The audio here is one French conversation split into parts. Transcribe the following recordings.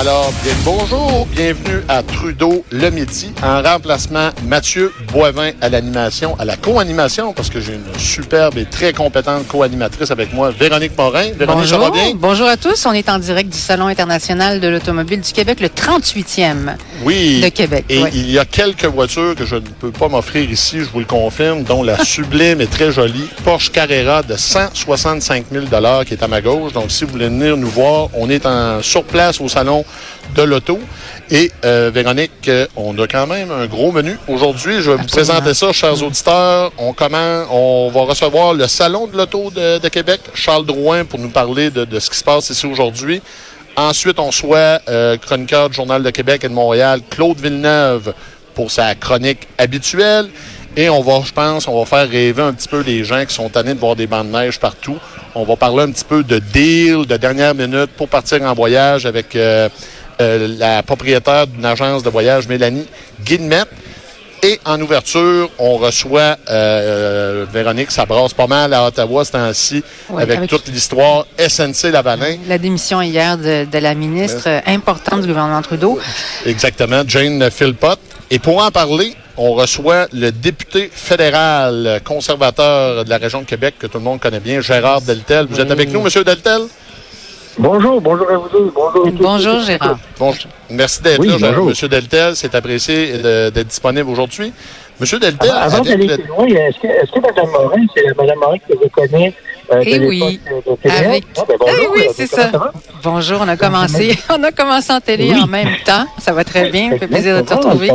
Alors, bien bonjour, bienvenue à Trudeau le midi, en remplacement Mathieu Boivin à l'animation, à la co-animation, parce que j'ai une superbe et très compétente co-animatrice avec moi, Véronique Morin. Véronique, ça va Bonjour. bien? Bonjour à tous. On est en direct du Salon international de l'automobile du Québec, le 38e Oui. de Québec. Et oui. il y a quelques voitures que je ne peux pas m'offrir ici, je vous le confirme, dont la sublime et très jolie Porsche Carrera de 165 000 qui est à ma gauche. Donc, si vous voulez venir nous voir, on est en, sur place au salon de l'auto. Et euh, Véronique, euh, on a quand même un gros menu. Aujourd'hui, je vais vous présenter ça, chers auditeurs. On commence, on va recevoir le salon de l'auto de, de Québec, Charles Drouin, pour nous parler de, de ce qui se passe ici aujourd'hui. Ensuite, on soit euh, chroniqueur du Journal de Québec et de Montréal, Claude Villeneuve, pour sa chronique habituelle. Et on va, je pense, on va faire rêver un petit peu les gens qui sont tannés de voir des bancs de neige partout. On va parler un petit peu de deal, de dernière minute pour partir en voyage avec euh, euh, la propriétaire d'une agence de voyage, Mélanie Guillemette. Et en ouverture, on reçoit euh, Véronique, ça brasse pas mal à Ottawa ce temps-ci, avec, avec- toute l'histoire SNC Lavalin. La démission hier de, de la ministre importante du gouvernement Trudeau. Exactement, Jane Philpott. Et pour en parler, on reçoit le député fédéral conservateur de la région de Québec, que tout le monde connaît bien, Gérard Deltel. Vous êtes avec nous, Monsieur Deltel? Bonjour, bonjour à vous deux. Bonjour. Bonjour Gérard. Bon, merci d'être Oui, là, bonjour. Monsieur Deltel. C'est apprécié d'être disponible aujourd'hui. Monsieur Deltel, Avant, d'aller le- plus loin, est-ce que, Mme Morin, c'est Mme Morin que je connais euh, Eh oui. de? Avec- Ah, ben bonjour, Eh oui, euh, c'est ça. Bonjour, on a commencé, on a commencé en télé Oui. en même temps. Ça va très bien. Ça fait plaisir de te retrouver.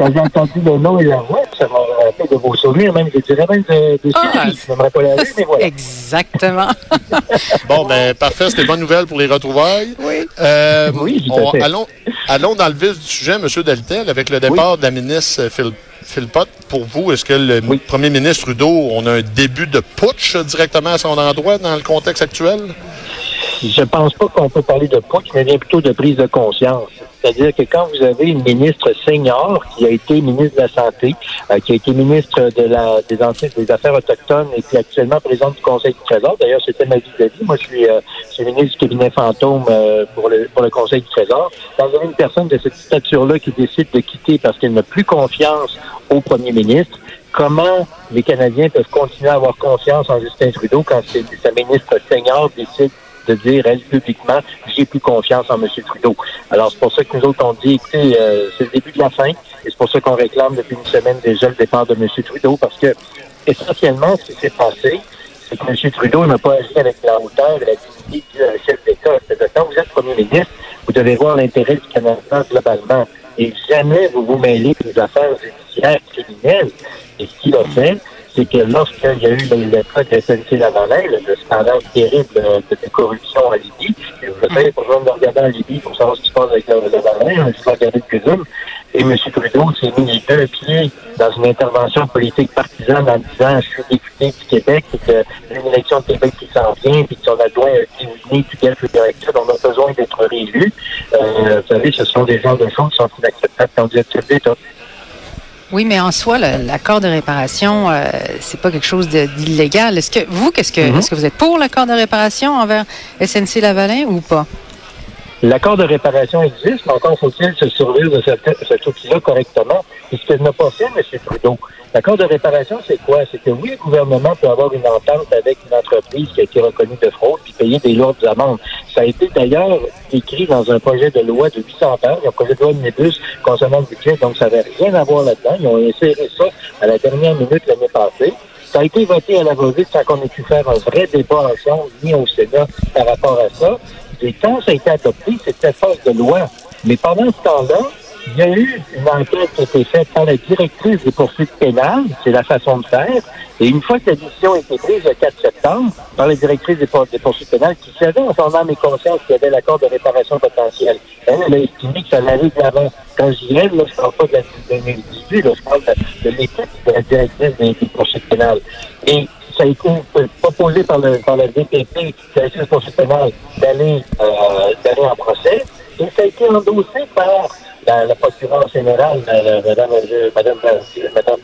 Quand j'ai- entendu le nom et la voix, ça m'a rappelé de vos souvenirs, même, je dirais même de, de Ah. Je n'aimerais pas la mais voilà. Exactement. Bon, ben, parfait. C'était bonne nouvelle pour les retrouvailles. Oui. Euh, Oui, tout à on- fait. allons, allons dans le vif du sujet, Monsieur Deltel, avec le départ de la ministre Phil, Philpott. Pour vous, est-ce que le Oui. premier ministre Trudeau, on a un début de putsch directement à son endroit dans le contexte actuel? Je pense pas qu'on peut parler de putsch, mais bien plutôt de prise de conscience. C'est-à-dire que quand vous avez une ministre senior qui a été ministre de la Santé, euh, qui a été ministre de la, des, des Affaires autochtones et qui est actuellement présidente du Conseil du Trésor, d'ailleurs, c'était ma vie de vie. Moi, je suis, euh, je suis ministre du cabinet fantôme euh, pour, le, pour le Conseil du Trésor. Quand vous avez une personne de cette stature-là qui décide de quitter parce qu'elle n'a plus confiance au premier ministre, comment les Canadiens peuvent continuer à avoir confiance en Justin Trudeau quand sa ministre senior décide de dire, elle, publiquement, j'ai plus confiance en M. Trudeau. Alors, c'est pour ça que nous autres, on dit, écoutez, euh, c'est le début de la fin, et c'est pour ça qu'on réclame depuis une semaine déjà le départ de M. Trudeau, parce que, essentiellement, ce qui s'est passé, c'est que M. Trudeau n'a pas agi avec la hauteur et la dignité du euh, chef d'État. C'est-à-dire, quand vous êtes premier ministre, vous devez voir l'intérêt du Canada globalement. Et jamais vous vous mêlez des affaires judiciaires criminelles. Et ce qu'il a fait, c'est que lorsqu'il y a eu le, cas de SNC Lavalin, le, le scandale terrible euh, de, de corruption en Libye, vous le savez, pour besoin de regarder en Libye pour savoir ce qui se passe avec Lavalin, va regarder le Zoom. Et M. Trudeau s'est mis les deux pieds dans une intervention politique partisane en disant je suis député du Québec et que une élection de Québec qui s'en vient, puis adjoint a need to get reelected, on a besoin d'être réélu. Euh, vous savez, ce sont des genres de choses qui sont inacceptables quand vous êtes. Oui, mais en soi, l'accord de réparation, euh, c'est pas quelque chose d'illégal. Est-ce que vous, qu'est-ce que, est-ce que vous êtes pour l'accord de réparation envers SNC Lavalin ou pas? L'accord de réparation existe, mais encore faut-il se survivre de cette, cet outil-là correctement. Et ce que n'a pas fait M. Trudeau. L'accord de réparation, c'est quoi? C'est que oui, le gouvernement peut avoir une entente avec une entreprise qui a été reconnue de fraude puis payer des lourdes amendes. Ça a été d'ailleurs écrit dans un projet de loi de 800 pages, un projet de loi omnibus concernant le budget, donc ça n'avait rien à voir là-dedans. Ils ont inséré ça à la dernière minute l'année passée. Ça a été voté à la va-vite sans qu'on ait pu faire un vrai débat ensemble, ni au Sénat, par rapport à ça. Et quand ça a été adopté, c'était force de loi. Mais pendant ce temps-là, il y a eu une enquête qui a été faite par la directrice des poursuites pénales, c'est la façon de faire. Et une fois que la décision a été prise le 4 septembre par la directrice des, pour- des poursuites pénales, qui savait en son âme et conscience qu'il y avait l'accord de réparation potentielle, elle, elle a estimé que ça allait de l'avant. Quand je dis là, je parle pas de la de 2018, là, je parle de, de de la directrice des, des poursuites pénales. Et ça a été proposé par le, par le DPP, des poursuites pénales, d'aller euh, d'aller en procès. Et ça a été endossé par la, la procureure générale, la- la- Madame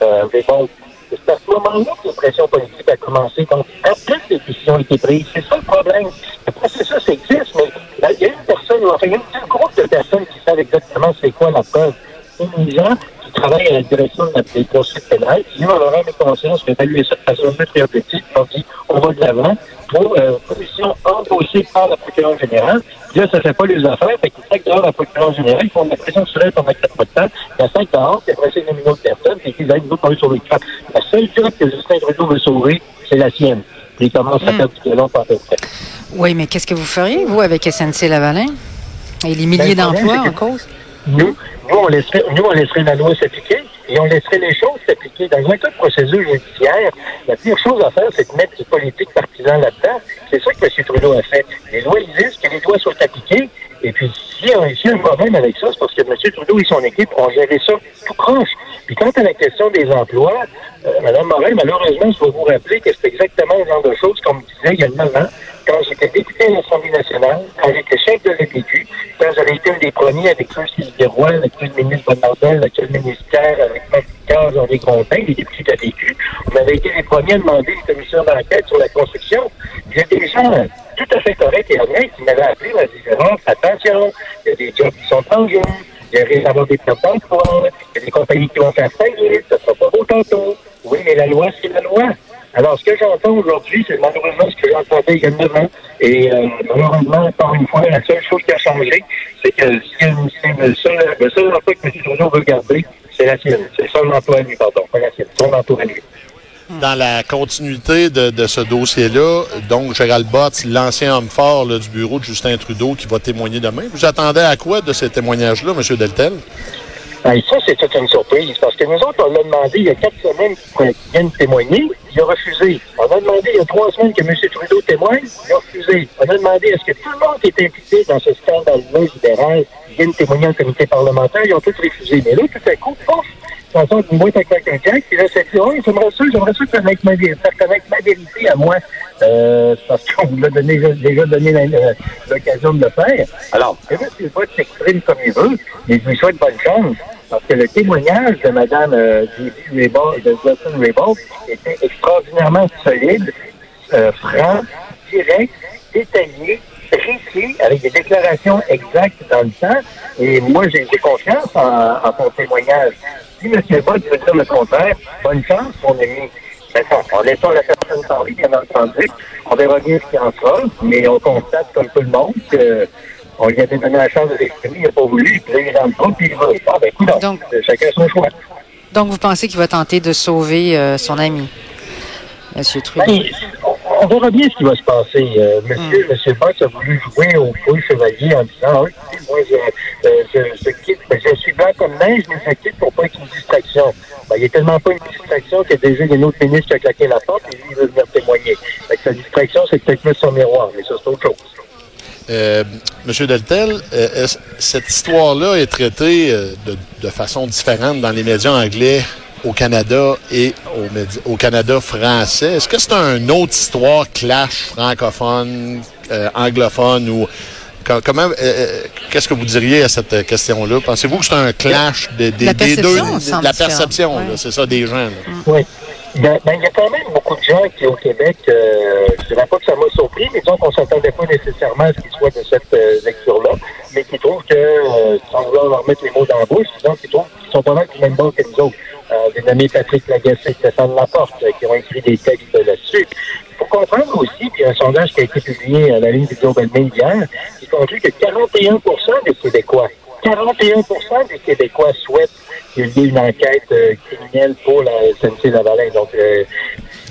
euh, Raybould. Et C'est à ce moment-là que la pression politique a commencé. Donc, après les décisions ont été prises, c'est ça le problème. Le processus existe, mais il y a une personne, enfin, il y a un groupe de personnes qui savent exactement c'est quoi la preuve. Gens qui travaillent à la direction de la des poursuites pénales, qui ont leur âme et conscience, évalué ça de façon très objective, qui ont dit on va de l'avant pour euh, commission endossée par la procureure générale. Là, ça fait pas les affaires, fait qu'ils sacent dehors la procureure générale, ils font de la pression sur elle pendant quatre mois de temps, il y a cinq dehors, puis après, c'est une autre personne, puis ils aident nous parler sur les crânes. La seule job que Justin Trudeau veut sauver, c'est la sienne. Puis il commence à faire du par près. Oui, mais qu'est-ce que vous feriez, vous, avec SNC-Lavalin? Et les milliers Ben, le d'emplois en cause? Nous, nous, on laisserait, nous, on laisserait la loi s'appliquer et on laisserait les choses s'appliquer. Dans un cas de procédure judiciaire, la pire chose à faire, c'est de mettre du politique partisan là-dedans. C'est ça que M. Trudeau a fait. Les lois existent, que les lois soient appliquées. Et puis, s'il y a s'il y a un problème avec ça, c'est parce que M. Trudeau et son équipe ont géré ça tout proche. Puis quant à la question des emplois, euh, Mme Morel, malheureusement, je dois vous rappeler que c'est exactement le genre de choses qu'on me disait il y a 9 ans, quand j'étais député à l'Assemblée nationale, quand j'étais chef de l'EPQ, quand j'avais été un des premiers avec M. Sylvie-Roy, l'actuel ministre Bonardel, l'actuel ministère avec Marie-Pierre Jean-Luc Grondin, les députés de l'EPQ, on avait été les premiers à demander une commission d'enquête sur la construction. Il y a des gens tout à fait corrects et honnêtes qui m'avaient appelé, m'avaient dit, attention, il y a des jobs qui sont en jeu, il risque d'avoir des pertes d'emploi, il y a des compagnies qui vont faire faillite, ça sera pas beau tantôt. Mais la loi, c'est la loi. Alors, ce que j'entends aujourd'hui, c'est malheureusement ce que j'entendais il y a 9 ans. Et euh, malheureusement, encore une fois, la seule chose qui a changé, c'est que le seul, le seul emploi que M. Trudeau veut garder, c'est la sienne. C'est son emploi à lui, pardon, pas la sienne, son emploi à lui. Dans la continuité de, ce dossier-là, donc Gérald Bott, l'ancien homme fort du bureau de Justin Trudeau qui va témoigner demain, vous attendez à quoi de ces témoignages-là, M. Deltel? Ben, ça, c'est toute une surprise, parce que nous autres, on l'a demandé il y a quatre semaines qu'il vienne témoigner, il a refusé. On a demandé il y a trois semaines que M. Trudeau témoigne, il a refusé. On a demandé est-ce que tout le monde qui est impliqué dans ce scandale-là libéral vienne témoigner en comité parlementaire, ils ont tous refusé. Mais là, tout à coup, pouf, ça sort d'une boîte avec un jack, puis là, ça dit, oh, j'aimerais ça, j'aimerais ça connaître ma, faire connaître ma vérité à moi. Euh, c'est parce qu'on vous a donné, déjà donné la- l'occasion de le faire. Alors, que M. Bott s'exprime comme il veut, mais je lui souhaite bonne chance. Parce que le témoignage de Mme euh. Raybould, de Wilson Raybould était extraordinairement solide, euh, franc, direct, détaillé, précis, avec des déclarations exactes dans le temps. Et moi, j'ai j'ai confiance en, en son témoignage. Si M. Bott veut dire le contraire, bonne chance, mon ami. Maintenant, en laissant la personne parler, bien entendu, on verra bien ce qu'il en sera, mais on constate, comme tout le monde, que on lui avait donné la chance de s'exprimer, il n'a pas voulu, puis là, il rentre pas, puis il va. Ah, ben, écoute, Donc- chacun son choix. Donc, vous pensez qu'il va tenter de sauver euh, son ami, M. Trudeau? Ben, on- on verra bien ce qui va se passer. Euh, monsieur, monsieur Boss a voulu jouer au feu chevalier en disant, ah, écoutez, moi, je, euh, je, je suis blanc comme neige, mais je quitte pour pas être une distraction. Ben, il est tellement pas une distraction qu'il y a déjà une autre qui a claqué la porte et lui, il veut venir témoigner. Que sa distraction, c'est peut-être son miroir, mais ça, c'est autre chose. Euh, Monsieur Deltel, euh, cette histoire-là est traitée de, façon différente dans les médias anglais au Canada et au, Canada français? Est-ce que c'est une autre histoire clash francophone, anglophone ou comment euh, euh, qu'est-ce que vous diriez à cette question-là? Pensez-vous que c'est un clash de- des, La des deux? la perception, ouais. c'est ça des gens. là. Oui. Il y, a, ben, il y a quand même beaucoup de gens qui, au Québec, euh, je dirais pas que ça m'a surpris, mais disons qu'on s'attendait pas nécessairement à ce qu'ils soient de cette euh, lecture-là, mais qui trouvent que, euh, sans vouloir leur mettre les mots dans la bouche, disons qu'ils trouvent qu'ils sont pas mal du même bord que nous autres. Euh, des nommés Patrick Lagacé, Stéphane Laporte, euh, qui ont écrit des textes là-dessus. Faut comprendre aussi, il y a un sondage qui a été publié à la ligne du Global Mail hier, qui conclut que 41 des Québécois, 41 des Québécois souhaitent qu'il y ait une enquête euh, criminelle pour la SNC Lavalin. Donc, euh,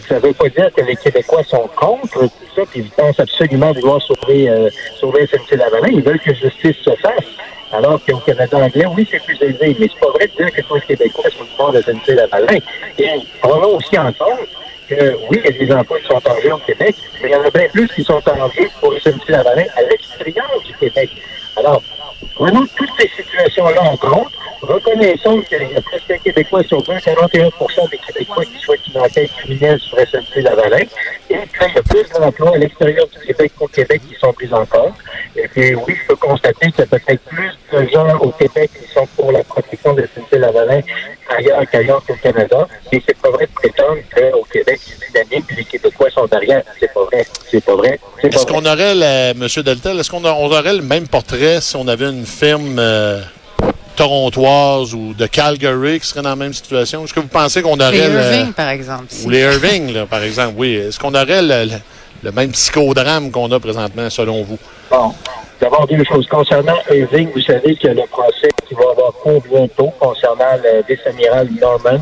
ça veut pas dire que les Québécois sont contre tout ça, puis ils pensent absolument vouloir sauver, euh, sauver SNC-Lavalin. Ils veulent que justice se fasse. Alors qu'au Canada anglais, oui, c'est plus élevé, mais c'est pas vrai de dire que tous les Québécois sont du bord de SNC-Lavalin. Et prenons aussi en compte que oui, il y a des emplois qui sont en jeu au Québec, mais il y en a bien plus qui sont en jeu pour SNC-Lavalin à l'extérieur du Québec. Alors, prenons toutes ces situations-là en compte. Reconnaissons qu'il y a presque un Québécois sur 20, 41% des Québécois qui souhaitent une enquête criminelle sur SNC-Lavalin. Et qu'il y a plus d'emplois à l'extérieur du Québec qu'au Québec qui sont pris en compte. Et puis, oui, je peux constater qu'il y a peut-être plus de gens au Québec qui sont pour la protection de SNC-Lavalin ailleurs qu'ailleurs qu'au Canada. Mais c'est pas vrai de prétendre dynamique les Québécois sont derrière. C'est pas vrai. C'est pas vrai. Est-ce qu'on aurait, la- M. Deltel, est-ce qu'on aurait le même portrait si on avait une firme euh, torontoise ou de Calgary qui serait dans la même situation? Est-ce que vous pensez qu'on aurait... Les le- Irving, par exemple. ou les Irving, là, par exemple, oui. Est-ce qu'on aurait le, le- le même psychodrame qu'on a présentement, selon vous? Bon, d'abord deux choses. Concernant Irving, vous savez qu'il y a le procès qui va avoir cours bientôt concernant le vice-amiral Norman,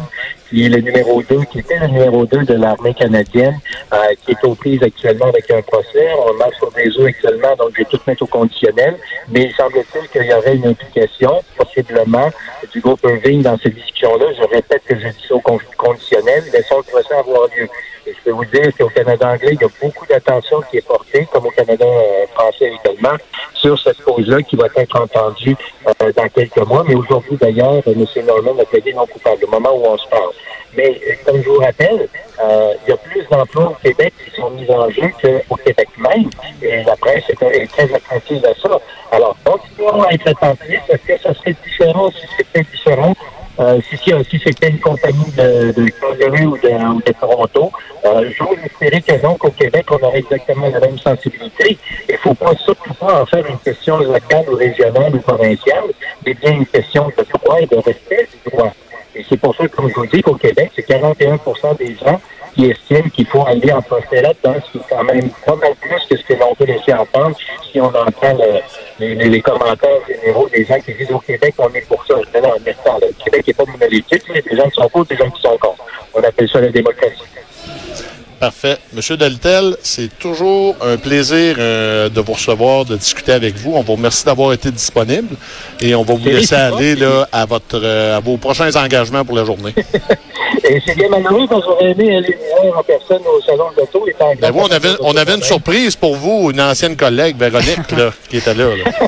qui est le numéro 2, qui était le numéro 2 de l'armée canadienne, euh, qui est aux prises actuellement avec un procès. On marche sur des œufs actuellement, donc je vais tout mettre au conditionnel. Mais il semble-t-il qu'il y aurait une implication, possiblement, du groupe Irving dans cette discussion-là. Je répète que je dis ça au con- conditionnel. Laissons le procès avoir lieu. Je peux vous dire qu'au Canada anglais, il y a beaucoup d'attention qui est portée, comme au Canada euh, français également, sur cette cause-là qui va être entendue euh, dans quelques mois. Mais aujourd'hui, d'ailleurs, M. Norman a plaidé non coupable au moment où on se parle. Mais euh, comme je vous rappelle, euh, il y a plus d'emplois au Québec qui sont mis en jeu qu'au Québec même. Et la presse est, très attentive à ça. Alors, continuons à être attentifs. Est-ce que ça serait différent si c'était différent? Euh, si c'était une compagnie de, de Calgary ou de Toronto, euh, j'ose espérer que non, qu'au Québec, on aurait exactement la même sensibilité. Il ne faut pas surtout pas en faire une question locale ou régionale ou provinciale, mais bien une question de droit et de respect du droit. Et c'est pour ça, comme je vous dis, qu'au Québec, c'est 41% des gens qui estiment qu'il faut aller en procès là-dedans, ce qui est quand même pas mal plus que ce que l'on peut laisser entendre si on entend le- les, commentaires généraux des gens qui disent au Québec, on est pour ça. Non, temps, le Québec n'est pas monolithique, il y a des gens qui sont pour, des gens qui sont contre. On appelle ça la démocratie. Parfait. Monsieur Deltel, c'est toujours un plaisir euh, de vous recevoir, de discuter avec vous. On vous remercie d'avoir été disponible et on va vous laisser aller là, à, votre, euh, à vos prochains engagements pour la journée. Et c'est bien malheureux parce que j'aurais aimé aller voir en personne au salon de l'auto. Ben, vous, on avait, on avait une surprise. pour vous, une ancienne collègue, Véronique, là, qui était là. là.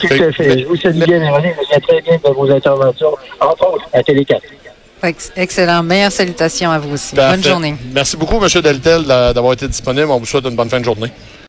Tout à fait. Je vous salue bien, Véronique. Je très bien de vos interventions, entre autres à Télé 4. Ex- Excellent. Meilleures salutations à vous aussi. Parfait. Bonne journée. Merci beaucoup, M. Deltel, d'a- d'avoir été disponible. On vous souhaite une bonne fin de journée.